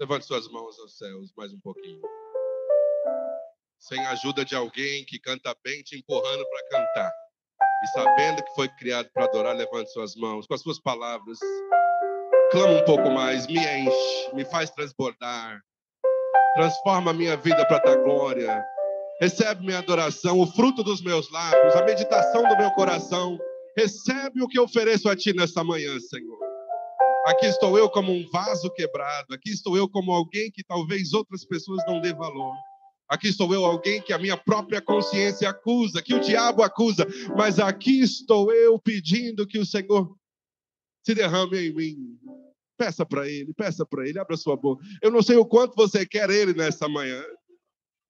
Levante suas mãos aos céus mais um pouquinho. Sem a ajuda de alguém que canta bem, te empurrando para cantar. E sabendo que foi criado para adorar, levante suas mãos com as suas palavras. Clama um pouco mais, me enche, me faz transbordar. Transforma a minha vida para a tua glória. Recebe minha adoração, o fruto dos meus lábios, a meditação do meu coração. Recebe o que eu ofereço a ti nesta manhã, Senhor. Aqui estou eu como um vaso quebrado. Aqui estou eu como alguém que talvez outras pessoas não dê valor. Aqui estou eu, alguém que a minha própria consciência acusa, que o diabo acusa, mas aqui estou eu pedindo que o Senhor se derrame em mim. Peça para Ele, peça para Ele, abra sua boca. Eu não sei o quanto você quer Ele nessa manhã,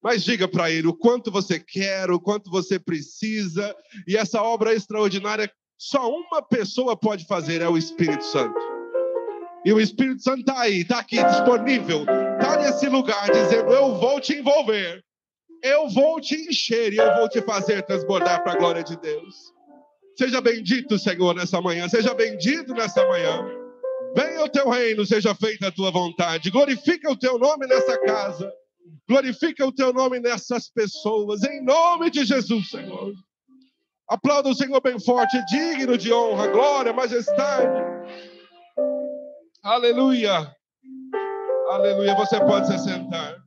mas diga para Ele o quanto você quer, o quanto você precisa, e essa obra extraordinária só uma pessoa pode fazer, é o Espírito Santo. E o Espírito Santo está aí, está aqui, disponível, está nesse lugar, dizendo: Eu vou te envolver, eu vou te encher e eu vou te fazer transbordar para a glória de Deus. Seja bendito, Senhor, nessa manhã, seja bendito nessa manhã. Venha o teu reino, seja feita a tua vontade. Glorifica o teu nome nessa casa. Glorifica o teu nome nessas pessoas, em nome de Jesus, Senhor. Aplauda o Senhor bem forte, digno de honra, glória, majestade. Aleluia. Aleluia. Você pode se sentar.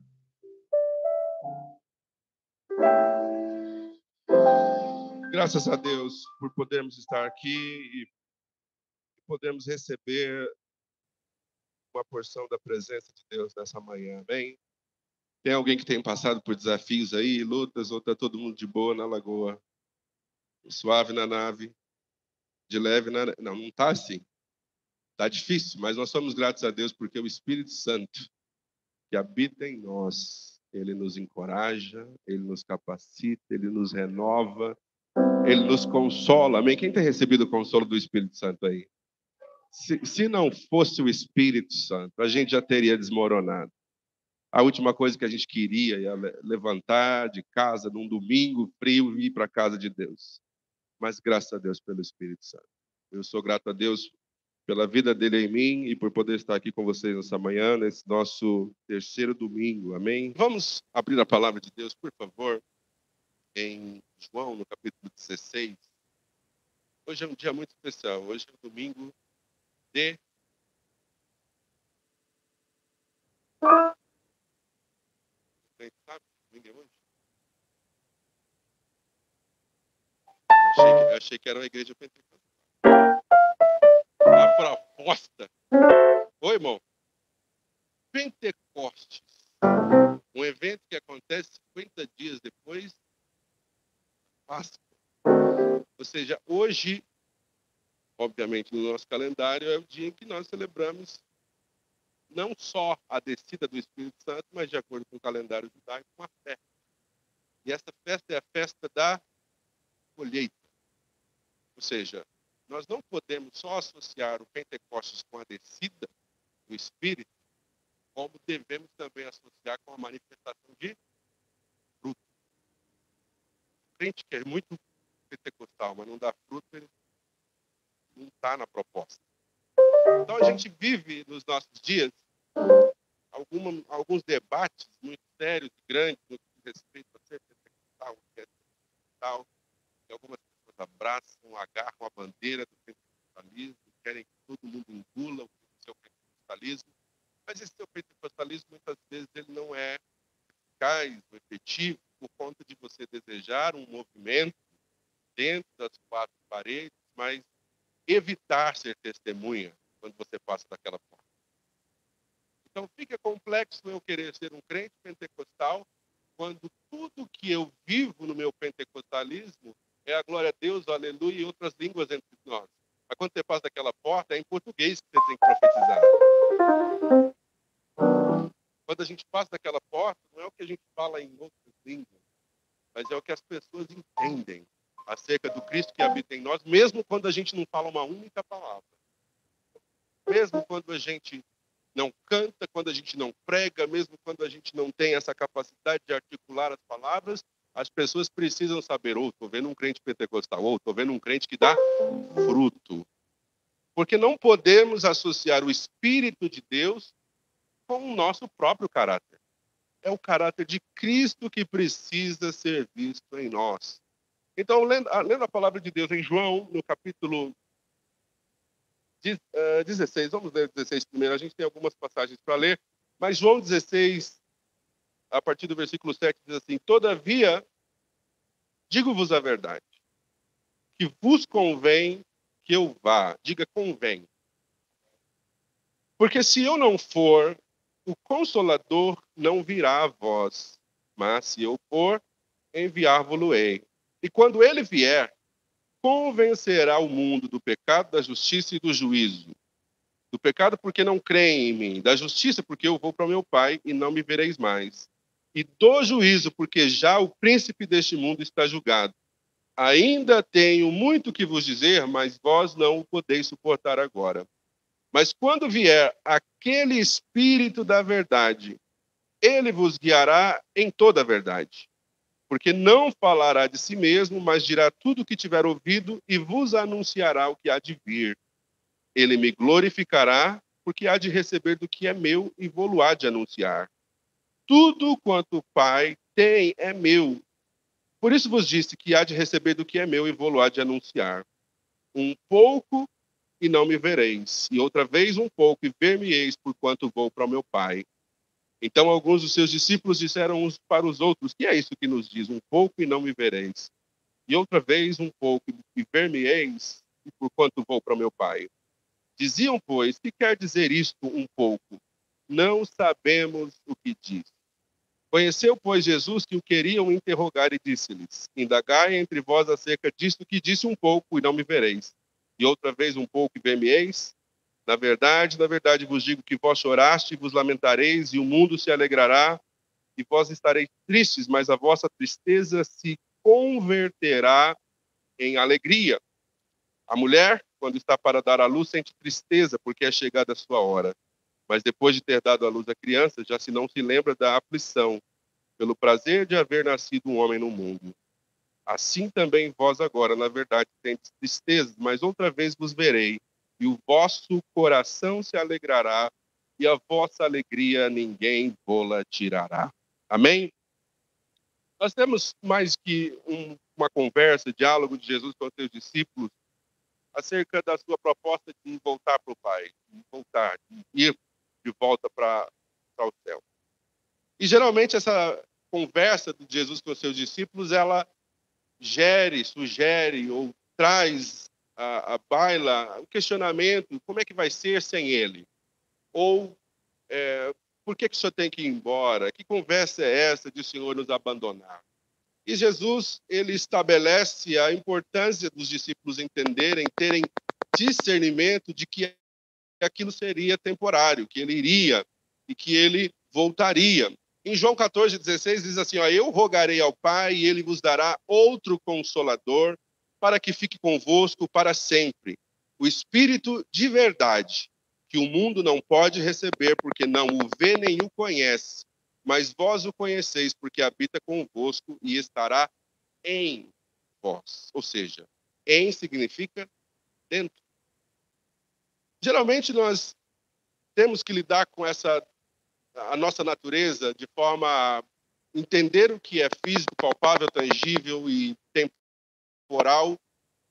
Graças a Deus por podermos estar aqui e podermos receber uma porção da presença de Deus nessa manhã. Amém? Tem alguém que tem passado por desafios aí, lutas, ou está todo mundo de boa na lagoa? Suave na nave, de leve na. Não, não está assim. Está difícil, mas nós somos gratos a Deus porque o Espírito Santo que habita em nós, ele nos encoraja, ele nos capacita, ele nos renova, ele nos consola. Amém? Quem tem recebido o consolo do Espírito Santo aí? Se, se não fosse o Espírito Santo, a gente já teria desmoronado. A última coisa que a gente queria era levantar de casa num domingo frio e ir para a casa de Deus. Mas graças a Deus pelo Espírito Santo. Eu sou grato a Deus pela vida dele em mim e por poder estar aqui com vocês nessa manhã, nesse nosso terceiro domingo. Amém? Vamos abrir a palavra de Deus, por favor, em João, no capítulo 16. Hoje é um dia muito especial. Hoje é domingo de. Sabe? Hoje? Eu achei, que, achei que era uma igreja pentecostal a proposta. Oi, irmão. Pentecostes. Um evento que acontece 50 dias depois da Páscoa. Ou seja, hoje, obviamente, no nosso calendário, é o dia em que nós celebramos não só a descida do Espírito Santo, mas de acordo com o calendário judaico, uma festa. E essa festa é a festa da colheita. Ou seja, nós não podemos só associar o Pentecostes com a descida do Espírito, como devemos também associar com a manifestação de fruto. O crente que é muito pentecostal, mas não dá fruto, ele não está na proposta. Então a gente vive nos nossos dias alguma, alguns debates muito sérios e grandes no que diz respeito a ser pentecostal, o que é pentecostal, abraçam, agarram a bandeira do pentecostalismo, querem que todo mundo engula o seu pentecostalismo, mas esse seu pentecostalismo muitas vezes ele não é eficaz, efetivo, por conta de você desejar um movimento dentro das quatro paredes, mas evitar ser testemunha quando você passa daquela porta. Então fica complexo eu querer ser um crente pentecostal quando tudo que eu vivo no meu pentecostalismo é a glória a Deus, aleluia e outras línguas entre nós. Mas quando você passa daquela porta, é em português que você tem que profetizar. Quando a gente passa daquela porta, não é o que a gente fala em outras línguas, mas é o que as pessoas entendem acerca do Cristo que habita em nós, mesmo quando a gente não fala uma única palavra. Mesmo quando a gente não canta, quando a gente não prega, mesmo quando a gente não tem essa capacidade de articular as palavras, as pessoas precisam saber, ou estou vendo um crente pentecostal, ou estou vendo um crente que dá fruto. Porque não podemos associar o Espírito de Deus com o nosso próprio caráter. É o caráter de Cristo que precisa ser visto em nós. Então, lendo, lendo a palavra de Deus em João, no capítulo 16, eh, vamos ler 16 primeiro, a gente tem algumas passagens para ler, mas João 16, a partir do versículo 7, diz assim: Todavia, digo-vos a verdade, que vos convém que eu vá. Diga, convém. Porque se eu não for, o Consolador não virá a vós, mas se eu for, enviar-vos-ei. E quando ele vier, convencerá o mundo do pecado, da justiça e do juízo. Do pecado porque não creem em mim, da justiça porque eu vou para o meu Pai e não me vereis mais. E do juízo porque já o príncipe deste mundo está julgado. Ainda tenho muito que vos dizer, mas vós não o podeis suportar agora. Mas quando vier aquele Espírito da verdade, ele vos guiará em toda a verdade porque não falará de si mesmo, mas dirá tudo o que tiver ouvido e vos anunciará o que há de vir. Ele me glorificará, porque há de receber do que é meu e vou-lo há de anunciar. Tudo quanto o Pai tem é meu. Por isso vos disse que há de receber do que é meu e vou-lo há de anunciar. Um pouco e não me vereis, e outra vez um pouco e ver-me-eis, porquanto vou para o meu Pai. Então alguns dos seus discípulos disseram uns para os outros: Que é isso que nos diz? Um pouco e não me vereis. E outra vez um pouco e ver-me-eis, e por quanto vou para meu pai. Diziam, pois, que quer dizer isto um pouco? Não sabemos o que diz. Conheceu, pois, Jesus que o queriam interrogar e disse-lhes: Indagai entre vós acerca disto que disse um pouco e não me vereis. E outra vez um pouco e ver-me-eis. Na verdade, na verdade vos digo que vós choraste e vos lamentareis, e o mundo se alegrará, e vós estareis tristes, mas a vossa tristeza se converterá em alegria. A mulher, quando está para dar à luz, sente tristeza, porque é chegada a sua hora. Mas depois de ter dado à luz a criança, já se não se lembra da aflição, pelo prazer de haver nascido um homem no mundo. Assim também vós agora, na verdade, tendes tristeza, mas outra vez vos verei, e o vosso coração se alegrará, e a vossa alegria ninguém vô-la tirará. Amém? Nós temos mais que um, uma conversa, diálogo de Jesus com os seus discípulos acerca da sua proposta de voltar para o Pai, de voltar, de ir de volta para o céu. E geralmente essa conversa de Jesus com os seus discípulos, ela gere, sugere ou traz a, a baila o questionamento: como é que vai ser sem ele? Ou é, por que, que o senhor tem que ir embora? Que conversa é essa de o senhor nos abandonar? E Jesus ele estabelece a importância dos discípulos entenderem, terem discernimento de que aquilo seria temporário, que ele iria e que ele voltaria. Em João 14, 16 diz assim: ó, Eu rogarei ao Pai e ele vos dará outro consolador para que fique convosco para sempre. O Espírito de verdade, que o mundo não pode receber, porque não o vê nem o conhece, mas vós o conheceis, porque habita convosco e estará em vós. Ou seja, em significa dentro. Geralmente nós temos que lidar com essa a nossa natureza de forma a entender o que é físico, palpável, tangível e temporal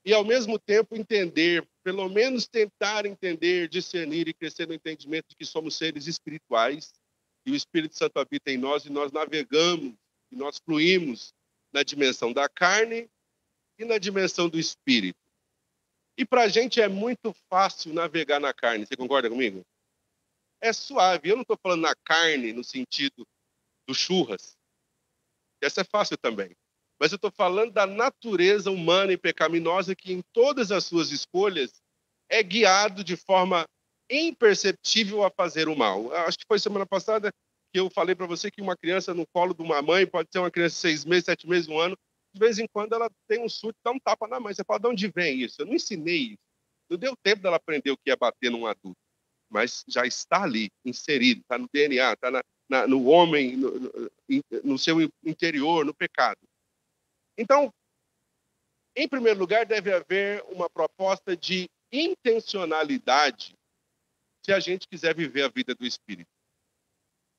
e, ao mesmo tempo, entender, pelo menos tentar entender, discernir e crescer no entendimento de que somos seres espirituais e o Espírito Santo habita em nós e nós navegamos e nós fluímos na dimensão da carne e na dimensão do espírito. E para a gente é muito fácil navegar na carne, você concorda comigo? É suave. Eu não estou falando na carne no sentido do churras. Essa é fácil também mas eu estou falando da natureza humana e pecaminosa que, em todas as suas escolhas, é guiado de forma imperceptível a fazer o mal. Acho que foi semana passada que eu falei para você que uma criança no colo de uma mãe pode ser uma criança de seis meses, sete meses, um ano. De vez em quando ela tem um surto, dá um tapa na mãe. Você fala, de onde vem isso? Eu não ensinei isso. Não deu tempo dela aprender o que é bater num adulto. Mas já está ali, inserido, está no DNA, está na, na, no homem, no, no, no seu interior, no pecado. Então, em primeiro lugar, deve haver uma proposta de intencionalidade se a gente quiser viver a vida do Espírito.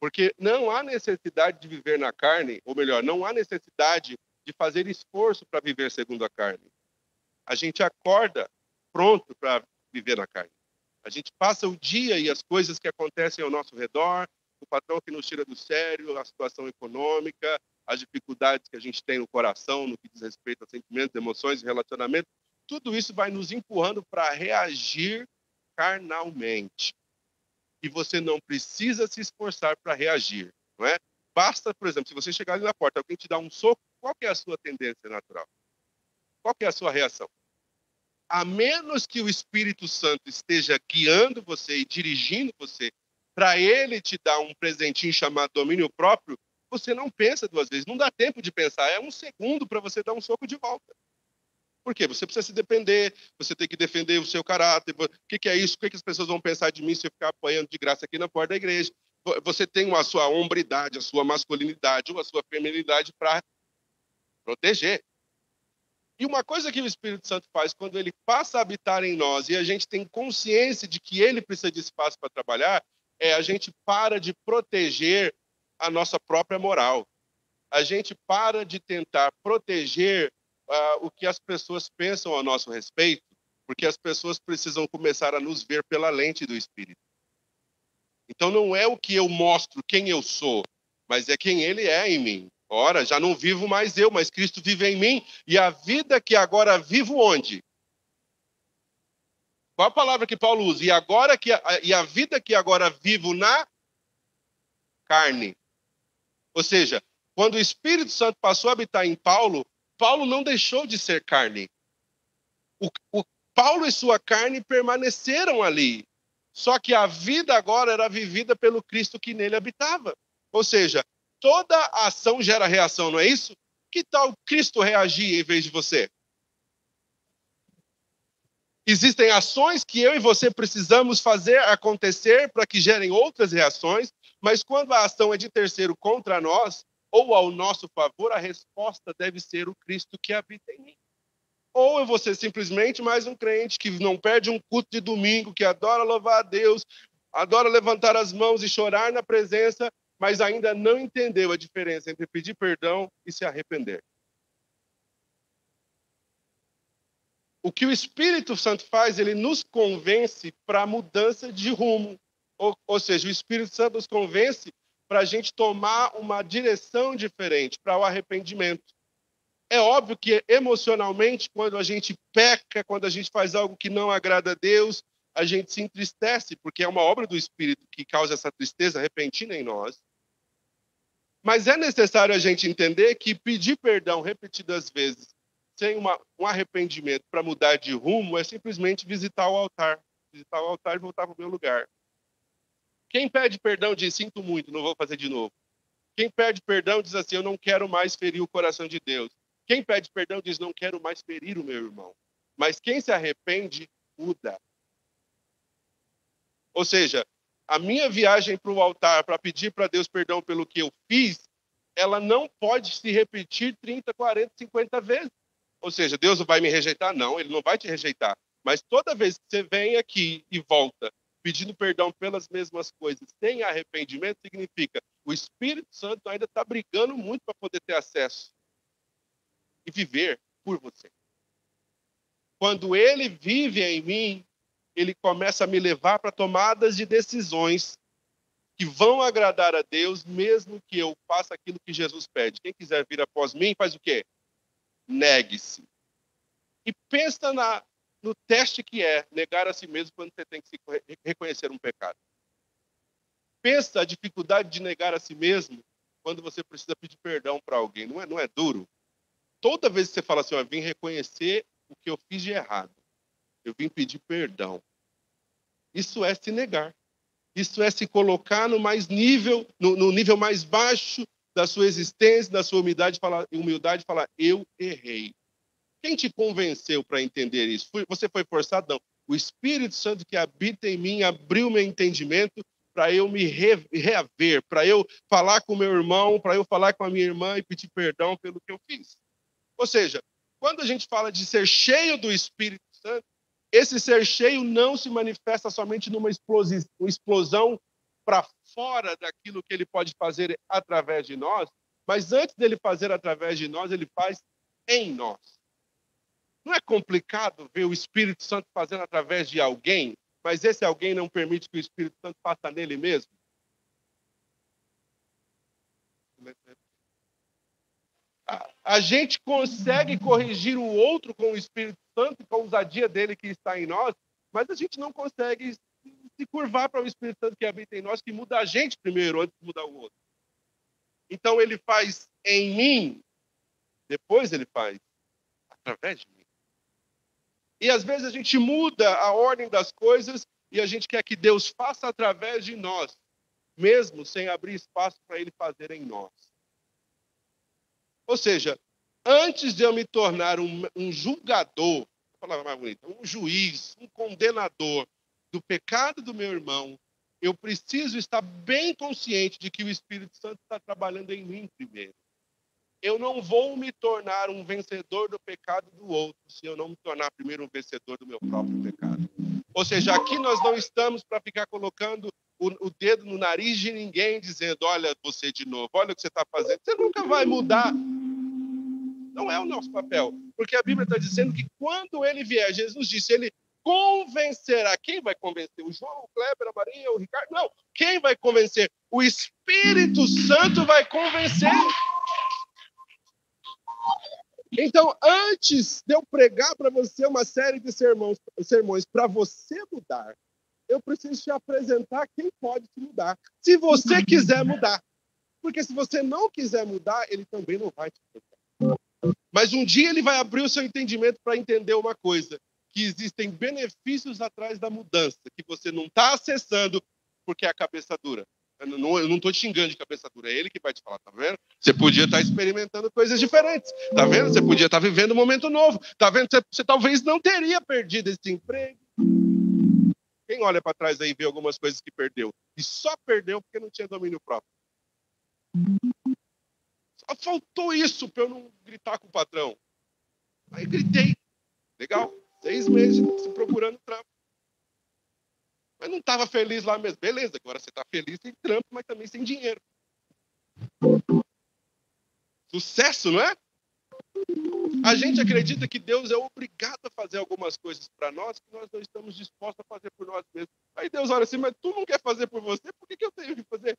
Porque não há necessidade de viver na carne, ou melhor, não há necessidade de fazer esforço para viver segundo a carne. A gente acorda pronto para viver na carne. A gente passa o dia e as coisas que acontecem ao nosso redor, o patrão que nos tira do sério, a situação econômica, as dificuldades que a gente tem no coração, no que diz respeito a sentimentos, emoções e relacionamentos, tudo isso vai nos empurrando para reagir carnalmente. E você não precisa se esforçar para reagir, não é? Basta, por exemplo, se você chegar ali na porta, alguém te dá um soco, qual é a sua tendência natural? Qual é a sua reação? A menos que o Espírito Santo esteja guiando você e dirigindo você para ele te dar um presentinho chamado domínio próprio, você não pensa duas vezes, não dá tempo de pensar, é um segundo para você dar um soco de volta. Por quê? Você precisa se depender, você tem que defender o seu caráter. O que, que é isso? O que, que as pessoas vão pensar de mim se eu ficar apanhando de graça aqui na porta da igreja? Você tem a sua hombridade, a sua masculinidade ou a sua feminilidade para proteger. E uma coisa que o Espírito Santo faz quando ele passa a habitar em nós e a gente tem consciência de que ele precisa de espaço para trabalhar, é a gente para de proteger a nossa própria moral. A gente para de tentar proteger uh, o que as pessoas pensam a nosso respeito, porque as pessoas precisam começar a nos ver pela lente do Espírito. Então não é o que eu mostro, quem eu sou, mas é quem Ele é em mim. Ora, já não vivo mais eu, mas Cristo vive em mim, e a vida que agora vivo onde? Qual a palavra que Paulo usa? E agora que a, e a vida que agora vivo na carne. Ou seja, quando o Espírito Santo passou a habitar em Paulo, Paulo não deixou de ser carne. O, o Paulo e sua carne permaneceram ali. Só que a vida agora era vivida pelo Cristo que nele habitava. Ou seja, toda ação gera reação, não é isso? Que tal Cristo reagir em vez de você? Existem ações que eu e você precisamos fazer acontecer para que gerem outras reações, mas quando a ação é de terceiro contra nós, ou ao nosso favor, a resposta deve ser o Cristo que habita em mim. Ou eu vou ser simplesmente mais um crente que não perde um culto de domingo, que adora louvar a Deus, adora levantar as mãos e chorar na presença, mas ainda não entendeu a diferença entre pedir perdão e se arrepender. O que o Espírito Santo faz, ele nos convence para a mudança de rumo. Ou, ou seja, o Espírito Santo nos convence para a gente tomar uma direção diferente para o arrependimento. É óbvio que emocionalmente, quando a gente peca, quando a gente faz algo que não agrada a Deus, a gente se entristece, porque é uma obra do Espírito que causa essa tristeza repentina em nós. Mas é necessário a gente entender que pedir perdão repetidas vezes, sem uma, um arrependimento para mudar de rumo, é simplesmente visitar o altar. Visitar o altar e voltar para o meu lugar. Quem pede perdão diz: Sinto muito, não vou fazer de novo. Quem pede perdão diz assim: Eu não quero mais ferir o coração de Deus. Quem pede perdão diz: Não quero mais ferir o meu irmão. Mas quem se arrepende, muda. Ou seja, a minha viagem para o altar para pedir para Deus perdão pelo que eu fiz, ela não pode se repetir 30, 40, 50 vezes. Ou seja, Deus vai me rejeitar? Não, ele não vai te rejeitar. Mas toda vez que você vem aqui e volta pedindo perdão pelas mesmas coisas, sem arrependimento, significa o Espírito Santo ainda está brigando muito para poder ter acesso e viver por você. Quando ele vive em mim, ele começa a me levar para tomadas de decisões que vão agradar a Deus, mesmo que eu faça aquilo que Jesus pede. Quem quiser vir após mim, faz o quê? Negue-se. E pensa na, no teste que é negar a si mesmo quando você tem que se reconhecer um pecado. Pensa a dificuldade de negar a si mesmo quando você precisa pedir perdão para alguém. Não é, não é duro? Toda vez que você fala assim, eu vim reconhecer o que eu fiz de errado. Eu vim pedir perdão. Isso é se negar. Isso é se colocar no mais nível, no, no nível mais baixo da sua existência, da sua humildade, falar, humildade, falar, eu errei. Quem te convenceu para entender isso? Você foi forçado? Não. O Espírito Santo que habita em mim abriu meu entendimento para eu me reaver, para eu falar com meu irmão, para eu falar com a minha irmã e pedir perdão pelo que eu fiz. Ou seja, quando a gente fala de ser cheio do Espírito Santo, esse ser cheio não se manifesta somente numa explosão para fora daquilo que ele pode fazer através de nós, mas antes dele fazer através de nós, ele faz em nós. Não é complicado ver o Espírito Santo fazendo através de alguém, mas esse alguém não permite que o Espírito Santo faça nele mesmo? A, gente consegue corrigir o outro com o Espírito Santo com a ousadia dele que está em nós, mas a gente não consegue se curvar para o Espírito Santo que habita em nós, que muda a gente primeiro, antes de mudar o outro. Então ele faz em mim, depois ele faz através de mim. E às vezes a gente muda a ordem das coisas e a gente quer que Deus faça através de nós, mesmo sem abrir espaço para ele fazer em nós. Ou seja, antes de eu me tornar um, um julgador, palavra mais bonita, um juiz, um condenador do pecado do meu irmão, eu preciso estar bem consciente de que o Espírito Santo está trabalhando em mim primeiro. Eu não vou me tornar um vencedor do pecado do outro se eu não me tornar primeiro um vencedor do meu próprio pecado. Ou seja, aqui nós não estamos para ficar colocando o, o, dedo no nariz de ninguém, dizendo: Olha você de novo, olha o que você está fazendo. Você nunca vai mudar. Não é o nosso papel. Porque a Bíblia está dizendo que quando ele vier, Jesus disse: Ele convencerá. Quem vai convencer? O João, o Kleber, a Maria, o Ricardo? Não. Quem vai convencer? O Espírito Santo vai convencer. Então, antes de eu pregar para você uma série de sermões, sermões para você mudar, eu preciso te apresentar quem pode te mudar. Se você quiser mudar. Porque se você não quiser mudar, ele também não vai te mudar. Mas um dia ele vai abrir o seu entendimento para entender uma coisa: que existem benefícios atrás da mudança, que você não está acessando porque é a cabeça dura. Eu não estou te xingando de cabeça dura, é ele que vai te falar, tá vendo? Você podia estar tá experimentando coisas diferentes, tá vendo? Você podia estar tá vivendo um momento novo, tá vendo? Você, você talvez não teria perdido esse emprego. Quem olha para trás aí e vê algumas coisas que perdeu e só perdeu porque não tinha domínio próprio. Só faltou isso para eu não gritar com o patrão. Aí gritei. Legal. Seis meses procurando trampo. Mas não estava feliz lá mesmo. Beleza, agora você está feliz sem trampo, mas também sem dinheiro. Sucesso, não é? A gente acredita que Deus é obrigado a fazer algumas coisas para nós que nós não estamos dispostos a fazer por nós mesmos. Aí Deus olha assim, mas tu não quer fazer por você, por que, que eu tenho que fazer?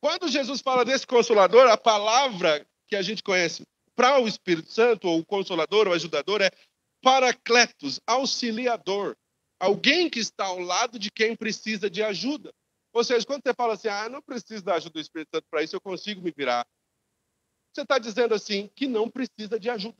Quando Jesus fala desse consolador, a palavra que a gente conhece para o Espírito Santo, ou o consolador, ou ajudador, é paracletos, auxiliador. Alguém que está ao lado de quem precisa de ajuda. Ou seja, quando você fala assim, ah, não preciso da ajuda do Espírito Santo para isso, eu consigo me virar. Você está dizendo assim que não precisa de ajuda.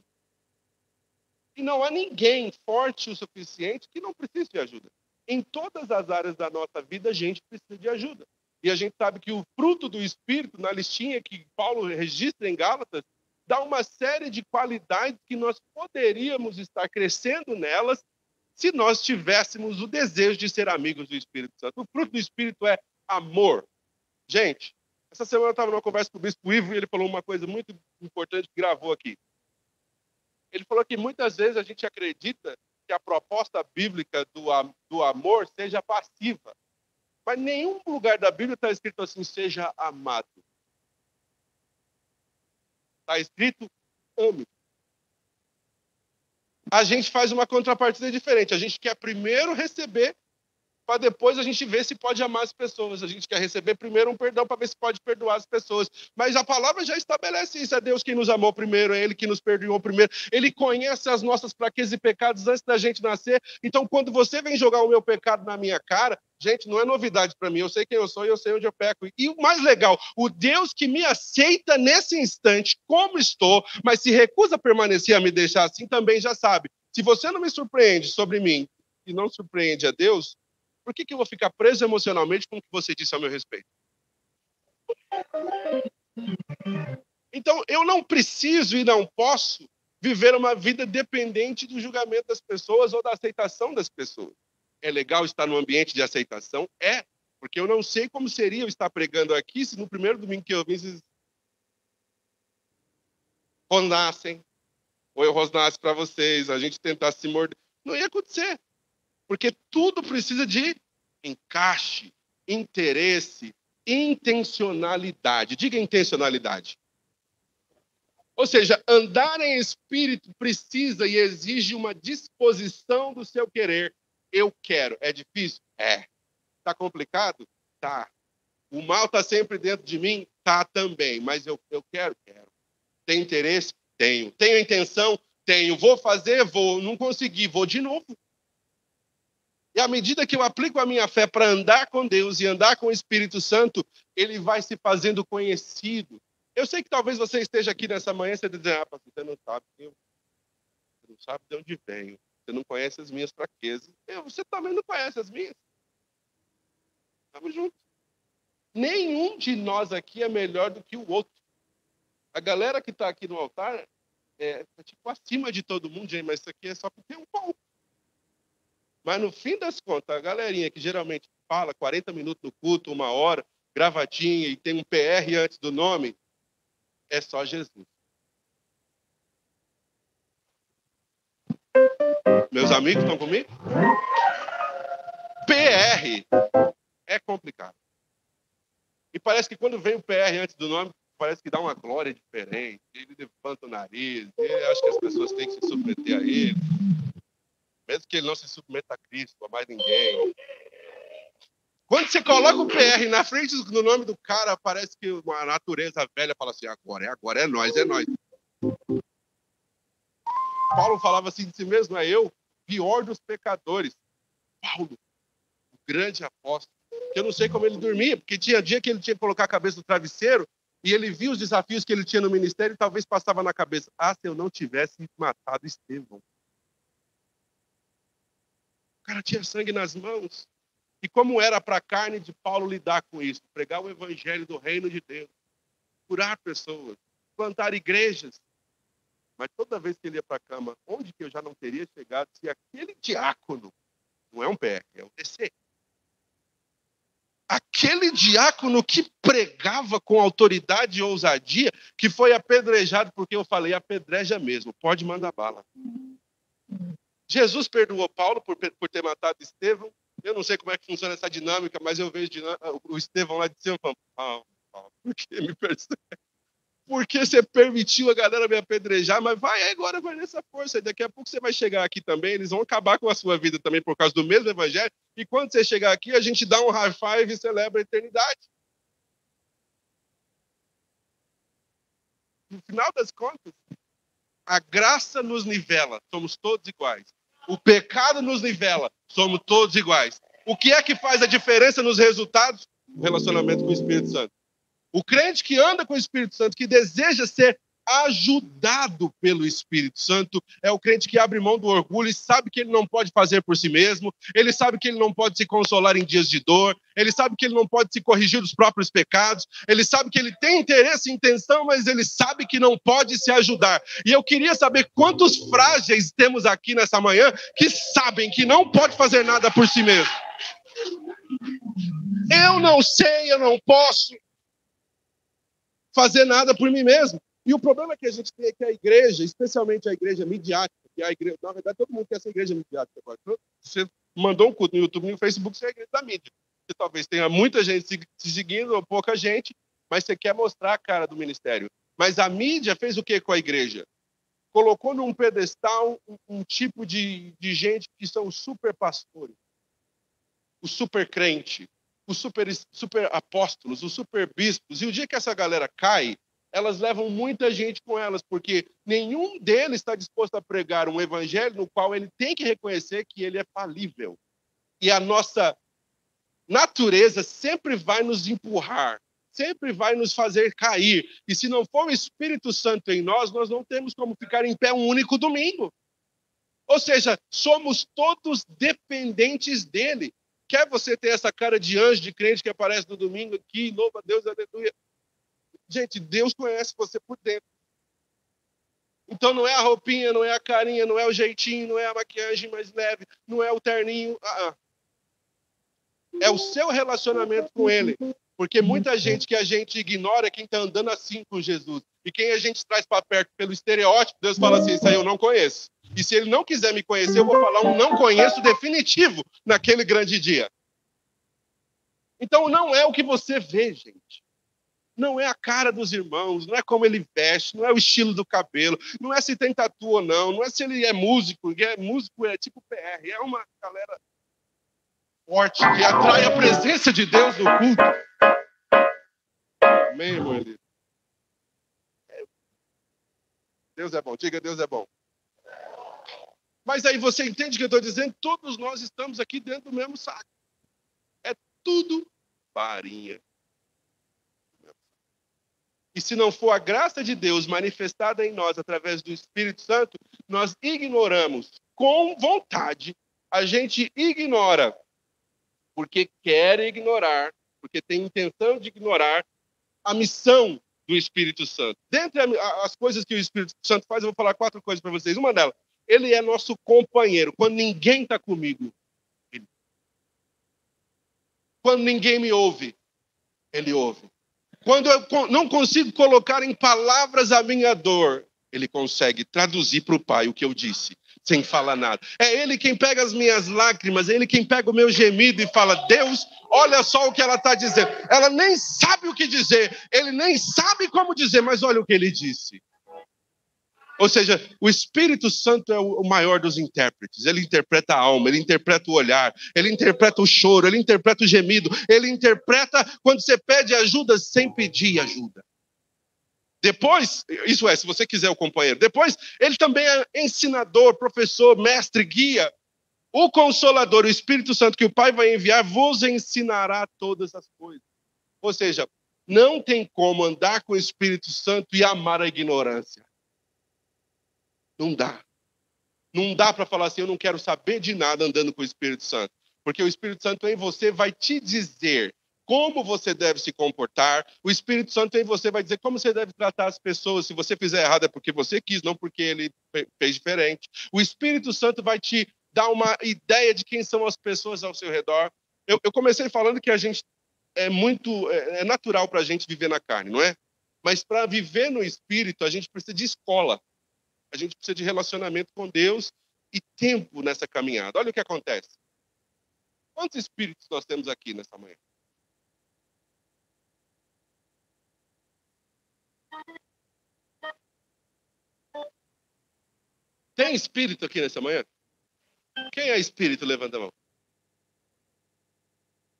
E não há ninguém forte o suficiente que não precise de ajuda. Em todas as áreas da nossa vida, a gente precisa de ajuda. E a gente sabe que o fruto do Espírito, na listinha que Paulo registra em Gálatas, dá uma série de qualidades que nós poderíamos estar crescendo nelas se nós tivéssemos o desejo de ser amigos do Espírito Santo. O fruto do Espírito é amor. Gente, essa semana eu estava numa conversa com o Bispo Ivo e ele falou uma coisa muito importante que gravou aqui. Ele falou que muitas vezes a gente acredita que a proposta bíblica do, do amor seja passiva. Mas nenhum lugar da Bíblia está escrito assim, seja amado. Está escrito, ame. A gente faz uma contrapartida diferente. A gente quer primeiro receber para depois a gente ver se pode amar as pessoas. A gente quer receber primeiro um perdão para ver se pode perdoar as pessoas. Mas a palavra já estabelece isso. É Deus quem nos amou primeiro, é Ele que nos perdoou primeiro. Ele conhece as nossas fraquezas e pecados antes da gente nascer. Então, quando você vem jogar o meu pecado na minha cara, gente, não é novidade para mim. Eu sei quem eu sou e eu sei onde eu peco. E o mais legal, o Deus que me aceita nesse instante, como estou, mas se recusa a permanecer a me deixar assim, também já sabe. Se você não me surpreende sobre mim e não surpreende a Deus, por que, que eu vou ficar preso emocionalmente com o que você disse ao meu respeito? Então, eu não preciso e não posso viver uma vida dependente do julgamento das pessoas ou da aceitação das pessoas. É legal estar num ambiente de aceitação? É, porque eu não sei como seria eu estar pregando aqui se no primeiro domingo que eu vim vocês rosnassem, ou eu rosnasse para vocês, a gente tentasse se morder. Não ia acontecer. Porque tudo precisa de encaixe, interesse, intencionalidade. Diga intencionalidade. Ou seja, andar em espírito precisa e exige uma disposição do seu querer. Eu quero. É difícil? É. Está complicado? Tá. O mal está sempre dentro de mim? Tá também. Mas eu, eu quero? Quero. Tem interesse? Tenho. Tenho intenção? Tenho. Vou fazer? Vou. Não consegui? Vou de novo. E à medida que eu aplico a minha fé para andar com Deus e andar com o Espírito Santo, ele vai se fazendo conhecido. Eu sei que talvez você esteja aqui nessa manhã e você diz, ah, pastor, você não sabe eu, você não sabe de onde venho, você não conhece as minhas fraquezas. Eu, você também não conhece as minhas. Estamos juntos. Nenhum de nós aqui é melhor do que o outro. A galera que está aqui no altar é, é, tipo acima de todo mundo, gente, mas isso aqui é só porque é um pouco. Mas no fim das contas, a galerinha que geralmente fala 40 minutos no culto, uma hora, gravatinha e tem um PR antes do nome, é só Jesus. Meus amigos estão comigo? PR é complicado. E parece que quando vem o PR antes do nome, parece que dá uma glória diferente. Ele levanta o nariz, ele acha que as pessoas têm que se submeter a ele. Mesmo que ele não se submeta a Cristo, a mais ninguém. Quando você coloca o PR na frente do nome do cara, parece que uma natureza velha fala assim: agora é agora, é nós, é nós. Paulo falava assim de si mesmo: é eu, pior dos pecadores. Paulo, o grande apóstolo. Eu não sei como ele dormia, porque tinha dia que ele tinha que colocar a cabeça no travesseiro e ele via os desafios que ele tinha no ministério e talvez passava na cabeça: ah, se eu não tivesse matado Estevão. O cara tinha sangue nas mãos. E como era para a carne de Paulo lidar com isso? Pregar o evangelho do reino de Deus, curar pessoas, plantar igrejas. Mas toda vez que ele ia para a cama, onde que eu já não teria chegado se aquele diácono, não é um PR, é um DC. Aquele diácono que pregava com autoridade e ousadia, que foi apedrejado, porque eu falei, apedreja mesmo, pode mandar bala. Jesus perdoou Paulo por, por ter matado Estevão, eu não sei como é que funciona essa dinâmica, mas eu vejo o Estevão lá de cima falando, ah, por que me persegue? Porque você permitiu a galera me apedrejar, mas vai agora, vai nessa força. Daqui a pouco você vai chegar aqui também, eles vão acabar com a sua vida também por causa do mesmo evangelho. E quando você chegar aqui, a gente dá um high five e celebra a eternidade. No final das contas, a graça nos nivela, somos todos iguais. O pecado nos nivela, somos todos iguais. O que é que faz a diferença nos resultados? O relacionamento com o Espírito Santo. O crente que anda com o Espírito Santo, que deseja ser ajudado pelo Espírito Santo. É o crente que abre mão do orgulho e sabe que ele não pode fazer por si mesmo, ele sabe que ele não pode se consolar em dias de dor, ele sabe que ele não pode se corrigir dos próprios pecados, ele sabe que ele tem interesse e intenção, mas ele sabe que não pode se ajudar. E eu queria saber quantos frágeis temos aqui nessa manhã que sabem que não pode fazer nada por si mesmo. Eu não sei, eu não posso fazer nada por mim mesmo. E o problema que a gente tem é que a igreja, especialmente a igreja midiática, que é a igreja, na verdade, todo mundo quer ser igreja midiática agora. Então, você mandou um culto no YouTube, no Facebook, você é a igreja da mídia. Você talvez tenha muita gente se seguindo ou pouca gente, mas você quer mostrar a cara do ministério. Mas a mídia fez o que com a igreja? Colocou num pedestal um, um tipo de, de gente que são super pastores, o super crente, os super, super apóstolos, os super bispos. E o dia que essa galera cai, elas levam muita gente com elas, porque nenhum deles está disposto a pregar um evangelho no qual ele tem que reconhecer que ele é falível. E a nossa natureza sempre vai nos empurrar, sempre vai nos fazer cair. E se não for o Espírito Santo em nós, nós não temos como ficar em pé um único domingo. Ou seja, somos todos dependentes dele. Quer você ter essa cara de anjo, de crente que aparece no domingo aqui, louva a Deus, aleluia. Gente, Deus conhece você por dentro. Então não é a roupinha, não é a carinha, não é o jeitinho, não é a maquiagem mais leve, não é o terninho. Ah, ah. É o seu relacionamento com Ele. Porque muita gente que a gente ignora é quem está andando assim com Jesus. E quem a gente traz para perto pelo estereótipo, Deus fala assim: Isso aí eu não conheço. E se ele não quiser me conhecer, eu vou falar um não conheço definitivo naquele grande dia. Então não é o que você vê, gente. Não é a cara dos irmãos, não é como ele veste, não é o estilo do cabelo, não é se tem tatu ou não, não é se ele é músico, é músico é tipo PR, é uma galera forte que atrai a presença de Deus no culto. Amém, irmão? Deus é bom, diga Deus é bom. Mas aí você entende o que eu estou dizendo? Todos nós estamos aqui dentro do mesmo saco. É tudo farinha. E se não for a graça de Deus manifestada em nós através do Espírito Santo, nós ignoramos com vontade. A gente ignora porque quer ignorar, porque tem intenção de ignorar a missão do Espírito Santo. Dentre as coisas que o Espírito Santo faz, eu vou falar quatro coisas para vocês. Uma delas, ele é nosso companheiro. Quando ninguém está comigo, ele... quando ninguém me ouve, ele ouve. Quando eu não consigo colocar em palavras a minha dor, ele consegue traduzir para o Pai o que eu disse, sem falar nada. É Ele quem pega as minhas lágrimas, é Ele quem pega o meu gemido e fala: Deus, olha só o que ela está dizendo. Ela nem sabe o que dizer, ele nem sabe como dizer, mas olha o que ele disse. Ou seja, o Espírito Santo é o maior dos intérpretes. Ele interpreta a alma, ele interpreta o olhar, ele interpreta o choro, ele interpreta o gemido, ele interpreta quando você pede ajuda sem pedir ajuda. Depois, isso é, se você quiser o companheiro. Depois, ele também é ensinador, professor, mestre, guia. O Consolador, o Espírito Santo que o Pai vai enviar, vos ensinará todas as coisas. Ou seja, não tem como andar com o Espírito Santo e amar a ignorância. Não dá. Não dá para falar assim, eu não quero saber de nada andando com o Espírito Santo. Porque o Espírito Santo em você vai te dizer como você deve se comportar. O Espírito Santo em você vai dizer como você deve tratar as pessoas. Se você fizer errado é porque você quis, não porque ele fez diferente. O Espírito Santo vai te dar uma ideia de quem são as pessoas ao seu redor. Eu, eu comecei falando que a gente é muito é, é natural para a gente viver na carne, não é? Mas para viver no Espírito a gente precisa de escola. A gente precisa de relacionamento com Deus e tempo nessa caminhada. Olha o que acontece. Quantos espíritos nós temos aqui nessa manhã? Tem espírito aqui nessa manhã? Quem é espírito? Levanta a mão.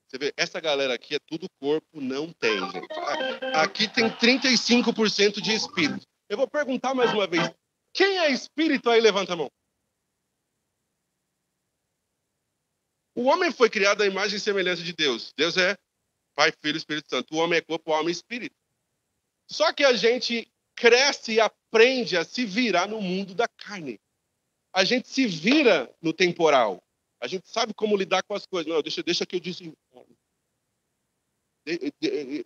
Você vê, essa galera aqui é tudo corpo, não tem, gente. Aqui tem 35% de espírito. Eu vou perguntar mais uma vez: quem é espírito aí? Levanta a mão. O homem foi criado à imagem e semelhança de Deus. Deus é Pai, Filho e Espírito Santo. O homem é corpo, alma e espírito. Só que a gente cresce e aprende a se virar no mundo da carne. A gente se vira no temporal. A gente sabe como lidar com as coisas. Não, deixa, deixa que eu disse.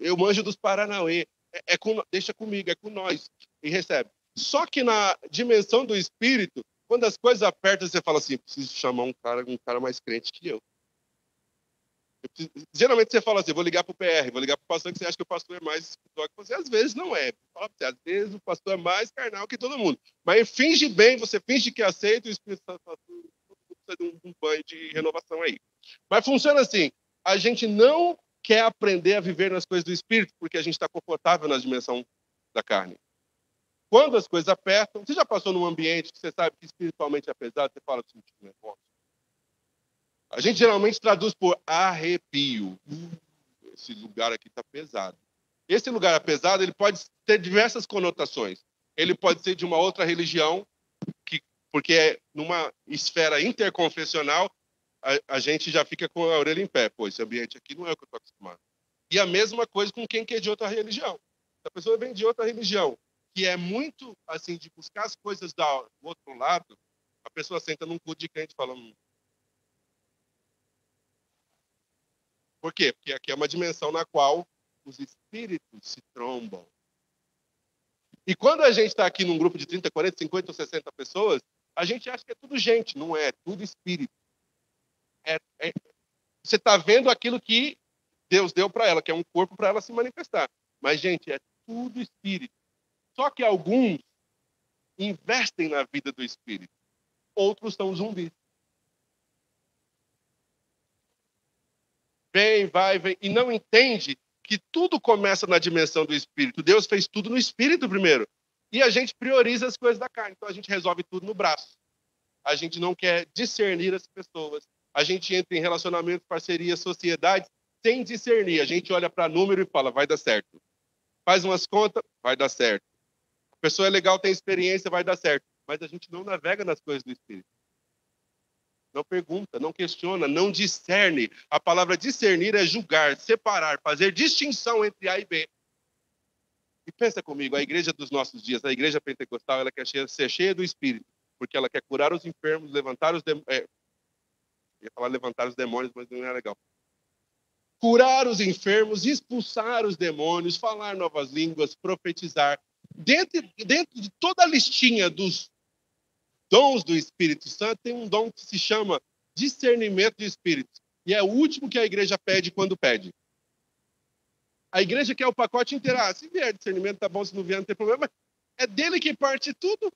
Eu manjo dos Paranauê. É, é com, deixa comigo, é com nós. E recebe. Só que na dimensão do espírito, quando as coisas apertam, você fala assim: preciso chamar um cara, um cara mais crente que eu. eu preciso... Geralmente você fala assim: vou ligar para o PR, vou ligar para o pastor, que você acha que o pastor é mais espiritual que você. Às vezes não é. Você, às vezes o pastor é mais carnal que todo mundo. Mas finge bem, você finge que aceita, o Espírito Santo fala, precisa de um banho de renovação aí. Mas funciona assim: a gente não quer aprender a viver nas coisas do Espírito, porque a gente está confortável na dimensão da carne. Quando as coisas apertam, você já passou num ambiente que você sabe que espiritualmente é pesado, você fala assim, tipo, negócio. A gente geralmente traduz por arrepio. Uh, esse lugar aqui está pesado. Esse lugar pesado, ele pode ter diversas conotações. Ele pode ser de uma outra religião, que, porque é numa esfera interconfessional, a, a gente já fica com a orelha em pé. Pô, esse ambiente aqui não é o que eu estou acostumado. E a mesma coisa com quem que é de outra religião. A pessoa vem de outra religião que é muito assim de buscar as coisas do outro lado, a pessoa senta num cu de crente falando. Hum. Por quê? Porque aqui é uma dimensão na qual os espíritos se trombam. E quando a gente está aqui num grupo de 30, 40, 50 ou 60 pessoas, a gente acha que é tudo gente, não é, é tudo espírito. É, é, você está vendo aquilo que Deus deu para ela, que é um corpo para ela se manifestar. Mas, gente, é tudo espírito. Só que alguns investem na vida do espírito. outros são zumbis. Vem, vai, vem, e não entende que tudo começa na dimensão do espírito. Deus fez tudo no espírito primeiro. E a gente prioriza as coisas da carne. Então a gente resolve tudo no braço. A gente não quer discernir as pessoas. A gente entra em relacionamentos, parcerias, sociedades sem discernir. A gente olha para número e fala, vai dar certo. Faz umas contas, vai dar certo. A pessoa é legal, tem experiência, vai dar certo. Mas a gente não navega nas coisas do espírito. Não pergunta, não questiona, não discerne. A palavra discernir é julgar, separar, fazer distinção entre A e B. E pensa comigo, a igreja dos nossos dias, a igreja pentecostal, ela quer ser cheia do Espírito, porque ela quer curar os enfermos, levantar os demônios. É, ia falar levantar os demônios, mas não é legal. Curar os enfermos, expulsar os demônios, falar novas línguas, profetizar. Dentro, dentro de toda a listinha dos dons do Espírito Santo, tem um dom que se chama discernimento de espíritos. E é o último que a igreja pede quando pede. A igreja quer o pacote inteiro. Ah, se vier discernimento, tá bom, se não vier, não tem problema. É dele que parte tudo.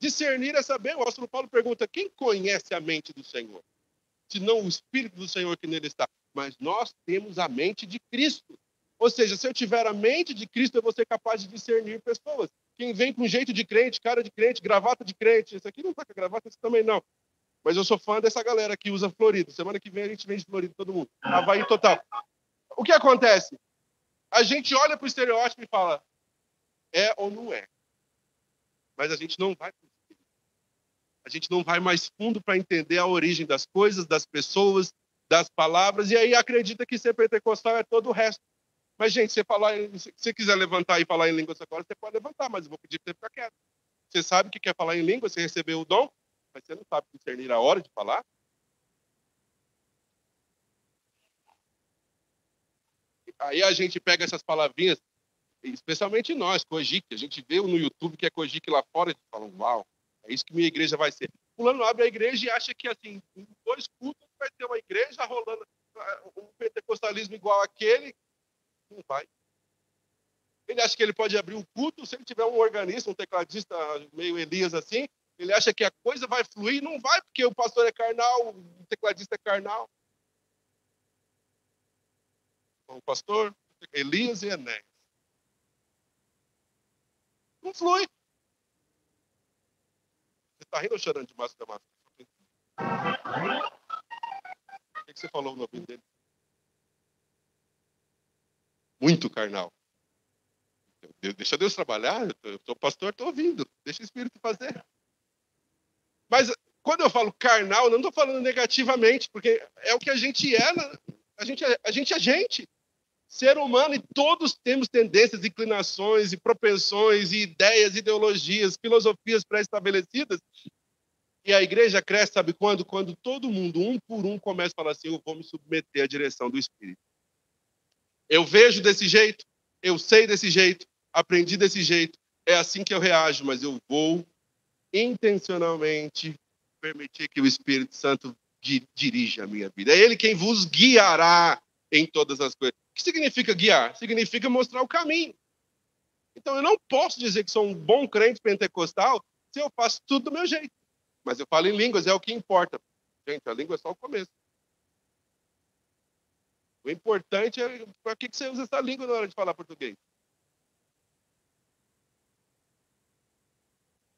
Discernir é saber. O apóstolo Paulo pergunta: quem conhece a mente do Senhor? Se não o Espírito do Senhor que nele está. Mas nós temos a mente de Cristo. Ou seja, se eu tiver a mente de Cristo, eu vou ser capaz de discernir pessoas. Quem vem com jeito de crente, cara de crente, gravata de crente, esse aqui não tá com gravata, esse também não. Mas eu sou fã dessa galera que usa Florido. Semana que vem a gente vende Florido todo mundo. Havaí total. O que acontece? A gente olha para o estereótipo e fala, é ou não é. Mas a gente não vai a gente não vai mais fundo para entender a origem das coisas, das pessoas, das palavras, e aí acredita que ser pentecostal é todo o resto. Mas, gente, você falar, se você quiser levantar e falar em línguas agora, você pode levantar, mas eu vou pedir para você ficar quieto. Você sabe que quer falar em língua, você recebeu o dom, mas você não sabe discernir a hora de falar. Aí a gente pega essas palavrinhas, especialmente nós, Kojik, a gente vê no YouTube que é Kojik lá fora, e fala, uau, é isso que minha igreja vai ser. Fulano abre a igreja e acha que, assim, em dois cultos vai ter uma igreja rolando um pentecostalismo igual aquele. Não vai. Ele acha que ele pode abrir o culto se ele tiver um organista, um tecladista meio Elias assim. Ele acha que a coisa vai fluir. Não vai, porque o pastor é carnal, o tecladista é carnal o pastor Elias e Enéas. Não flui. Você está rindo ou chorando de máscara da? O que você falou no ouvido dele? Muito carnal. Deixa Deus trabalhar, eu sou pastor, estou ouvindo. Deixa o Espírito fazer. Mas quando eu falo carnal, não estou falando negativamente, porque é o que a gente é. A gente, é, a gente é gente ser humano e todos temos tendências, inclinações e propensões e ideias, ideologias, filosofias pré-estabelecidas. E a igreja cresce, sabe quando? Quando todo mundo, um por um, começa a falar assim: eu vou me submeter à direção do Espírito. Eu vejo desse jeito, eu sei desse jeito, aprendi desse jeito, é assim que eu reajo, mas eu vou intencionalmente permitir que o Espírito Santo dirija a minha vida. É Ele quem vos guiará em todas as coisas. O que significa guiar? Significa mostrar o caminho. Então eu não posso dizer que sou um bom crente pentecostal se eu faço tudo do meu jeito. Mas eu falo em línguas, é o que importa. Gente, a língua é só o começo. O importante é para que você usa essa língua na hora de falar português.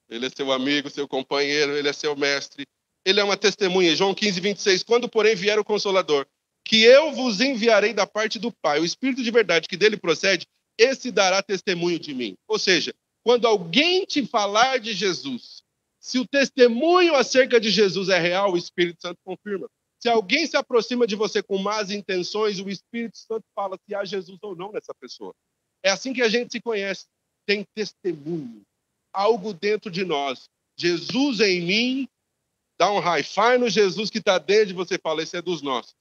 Ele é seu amigo, seu companheiro, ele é seu mestre. Ele é uma testemunha. João 15, 26. Quando, porém, vier o Consolador, que eu vos enviarei da parte do Pai, o Espírito de verdade que dele procede, esse dará testemunho de mim. Ou seja, quando alguém te falar de Jesus, se o testemunho acerca de Jesus é real, o Espírito Santo confirma. Se alguém se aproxima de você com más intenções, o Espírito Santo fala se há Jesus ou não nessa pessoa. É assim que a gente se conhece. Tem testemunho, algo dentro de nós. Jesus em mim, dá um hi-fi no Jesus que está dentro de você, fala, esse é dos nossos.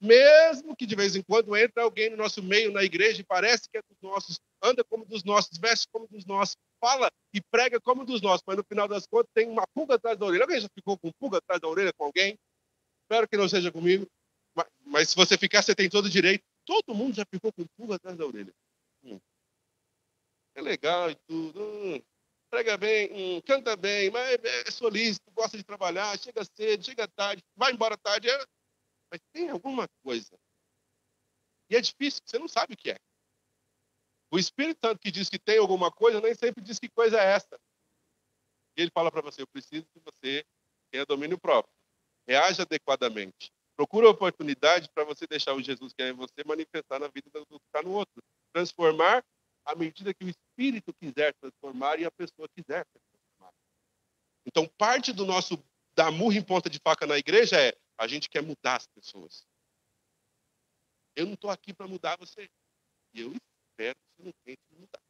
Mesmo que de vez em quando entre alguém no nosso meio, na igreja, e parece que é dos nossos, anda como dos nossos, veste como dos nossos, fala e prega como dos nossos, mas no final das contas tem uma pulga atrás da orelha. Alguém já ficou com pulga atrás da orelha com alguém? Espero que não seja comigo. Mas, mas se você ficar, você tem todo o direito. Todo mundo já ficou com pulga atrás da orelha. Hum. É legal e tudo. Hum. prega bem, hum, canta bem, mas é, é solícito, gosta de trabalhar, chega cedo, chega tarde, vai embora tarde. É... Mas tem alguma coisa. E é difícil, você não sabe o que é. O Espírito Santo que diz que tem alguma coisa, nem sempre diz que coisa é essa. E ele fala para você: eu preciso que você tenha domínio próprio. Reaja adequadamente. Procura oportunidade para você deixar o Jesus que é em você manifestar na vida do que está no outro. Transformar à medida que o Espírito quiser transformar e a pessoa quiser transformar. Então, parte do nosso da murra em ponta de faca na igreja é a gente quer mudar as pessoas. Eu não estou aqui para mudar você. E eu espero que você não tente mudar.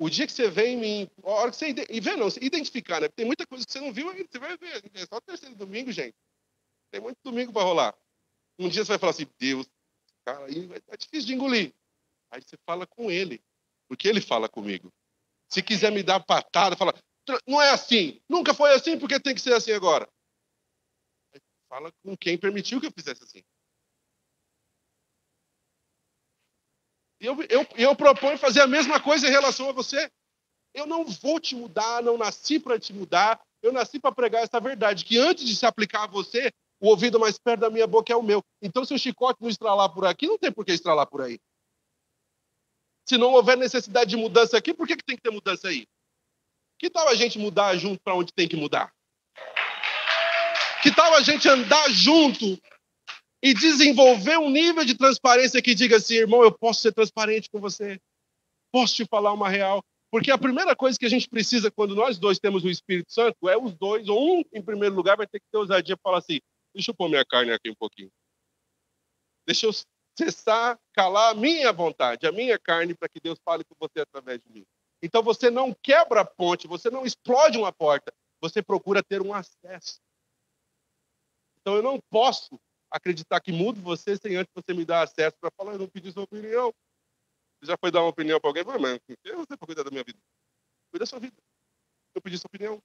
O dia que você vem em mim, a hora que você e vê não, identificar, né? Tem muita coisa que você não viu ainda, você vai ver. É só terceiro domingo, gente. Tem muito domingo para rolar. Um dia você vai falar assim, Deus, cara, aí é difícil de engolir. Aí você fala com ele, porque ele fala comigo. Se quiser me dar patada, fala, não é assim, nunca foi assim, porque tem que ser assim agora. Aí fala com quem permitiu que eu fizesse assim. Eu, eu, eu proponho fazer a mesma coisa em relação a você. Eu não vou te mudar, não nasci para te mudar. Eu nasci para pregar essa verdade, que antes de se aplicar a você, o ouvido mais perto da minha boca é o meu. Então, se o chicote não estralar por aqui, não tem por que estralar por aí. Se não houver necessidade de mudança aqui, por que, que tem que ter mudança aí? Que tal a gente mudar junto para onde tem que mudar? Que tal a gente andar junto e desenvolver um nível de transparência que diga assim, irmão, eu posso ser transparente com você, posso te falar uma real. Porque a primeira coisa que a gente precisa quando nós dois temos o Espírito Santo é os dois, ou um, em primeiro lugar, vai ter que ter ousadia para falar assim: deixa eu pôr minha carne aqui um pouquinho. Deixa eu cessar, calar a minha vontade, a minha carne, para que Deus fale com você através de mim. Então você não quebra a ponte, você não explode uma porta, você procura ter um acesso. Então eu não posso acreditar que mudo você sem antes você me dar acesso para falar, eu não pedi sua opinião. Você já foi dar uma opinião para alguém? Mas eu não sei para cuidar da minha vida. Cuida da sua vida. Eu pedi sua opinião.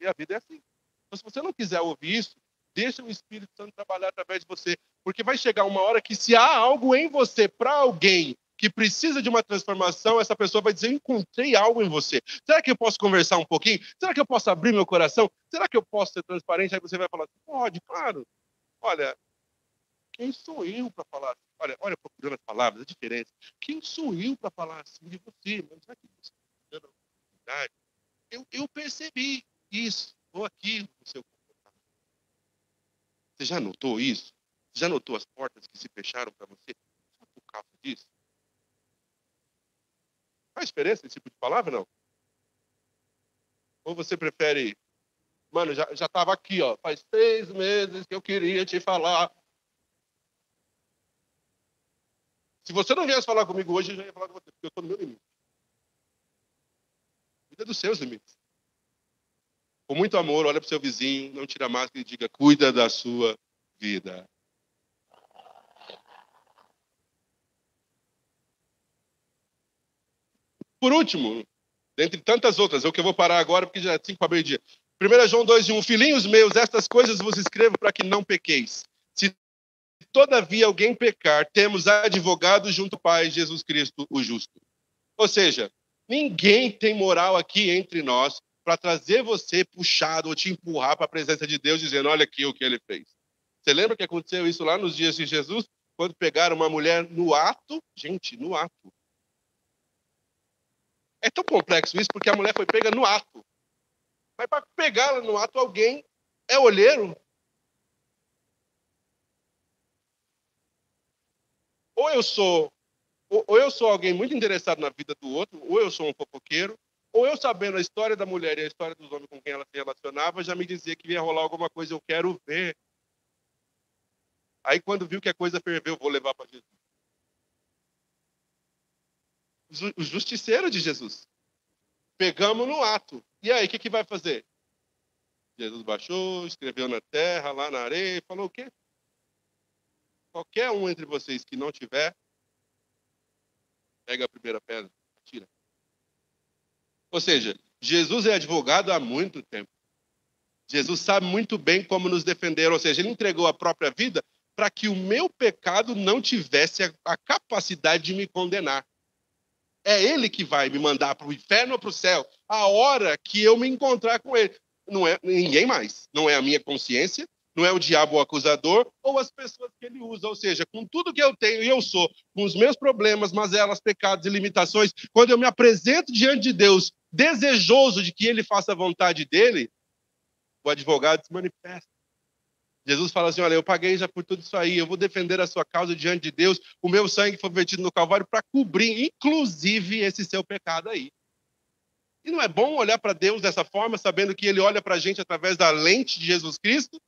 E a vida é assim. Então, se você não quiser ouvir isso, Deixa o Espírito Santo trabalhar através de você, porque vai chegar uma hora que se há algo em você para alguém que precisa de uma transformação, essa pessoa vai dizer: encontrei algo em você. Será que eu posso conversar um pouquinho? Será que eu posso abrir meu coração? Será que eu posso ser transparente? Aí você vai falar: pode, claro. Olha, quem sou eu para falar assim? Olha, olha, procurando as palavras, a diferença. Quem sou eu para falar assim de você? Mas será que você está dando eu, eu percebi isso ou aquilo no seu você já notou isso? Já notou as portas que se fecharam para você só por causa disso? Faz diferença esse tipo de palavra, não? Ou você prefere, mano, já estava aqui, ó, faz seis meses que eu queria te falar. Se você não viesse falar comigo hoje, eu já ia falar com você, porque eu estou no meu limite. Cuida dos seus limites com muito amor, olha para o seu vizinho, não tira a máscara e diga: cuida da sua vida. Por último, dentre tantas outras, é o que eu vou parar agora, porque já é 5 para meio-dia. 1 João 2, 1. Filhinhos meus, estas coisas vos escrevo para que não pequeis. Se todavia alguém pecar, temos advogado junto ao Pai, Jesus Cristo, o justo. Ou seja, ninguém tem moral aqui entre nós para trazer você puxado ou te empurrar para a presença de Deus, dizendo: Olha aqui o que ele fez. Você lembra que aconteceu isso lá nos dias de Jesus? Quando pegaram uma mulher no ato? Gente, no ato. É tão complexo isso porque a mulher foi pega no ato. Mas para pegá-la no ato, alguém é olheiro. Ou eu sou ou eu sou alguém muito interessado na vida do outro, ou eu sou um fofoqueiro, ou eu sabendo a história da mulher e a história dos homens com quem ela se relacionava, já me dizia que ia rolar alguma coisa, eu quero ver. Aí quando viu que a coisa ferveu, vou levar para Jesus. O justiceiro de Jesus. Pegamos no ato. E aí, o que, que vai fazer? Jesus baixou, escreveu na terra, lá na areia, falou o quê? Qualquer um entre vocês que não tiver, pega a primeira pedra, tira. Ou seja, Jesus é advogado há muito tempo. Jesus sabe muito bem como nos defender, ou seja, ele entregou a própria vida para que o meu pecado não tivesse a capacidade de me condenar. É Ele que vai me mandar para o inferno ou para o céu, a hora que eu me encontrar com Ele. Não é ninguém mais. Não é a minha consciência, não é o diabo o acusador ou as pessoas que ele usa. Ou seja, com tudo que eu tenho e eu sou, com os meus problemas, mazelas, pecados e limitações, quando eu me apresento diante de Deus, desejoso de que ele faça a vontade dele, o advogado se manifesta. Jesus fala assim: Olha, eu paguei já por tudo isso aí, eu vou defender a sua causa diante de Deus. O meu sangue foi vertido no Calvário para cobrir, inclusive, esse seu pecado aí. E não é bom olhar para Deus dessa forma, sabendo que Ele olha para a gente através da lente de Jesus Cristo?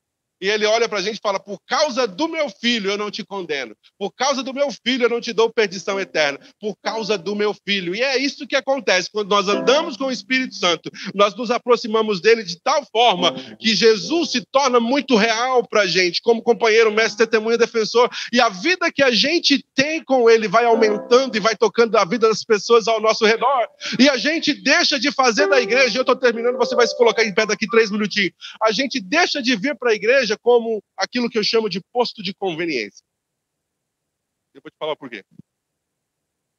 E ele olha para a gente e fala: Por causa do meu filho eu não te condeno. Por causa do meu filho eu não te dou perdição eterna. Por causa do meu filho. E é isso que acontece quando nós andamos com o Espírito Santo. Nós nos aproximamos dele de tal forma que Jesus se torna muito real para a gente, como companheiro, mestre, testemunha, defensor. E a vida que a gente tem com ele vai aumentando e vai tocando a vida das pessoas ao nosso redor. E a gente deixa de fazer da igreja. Eu estou terminando, você vai se colocar em pé daqui três minutinhos. A gente deixa de vir para a igreja igreja como aquilo que eu chamo de posto de conveniência. Eu vou te falar por quê.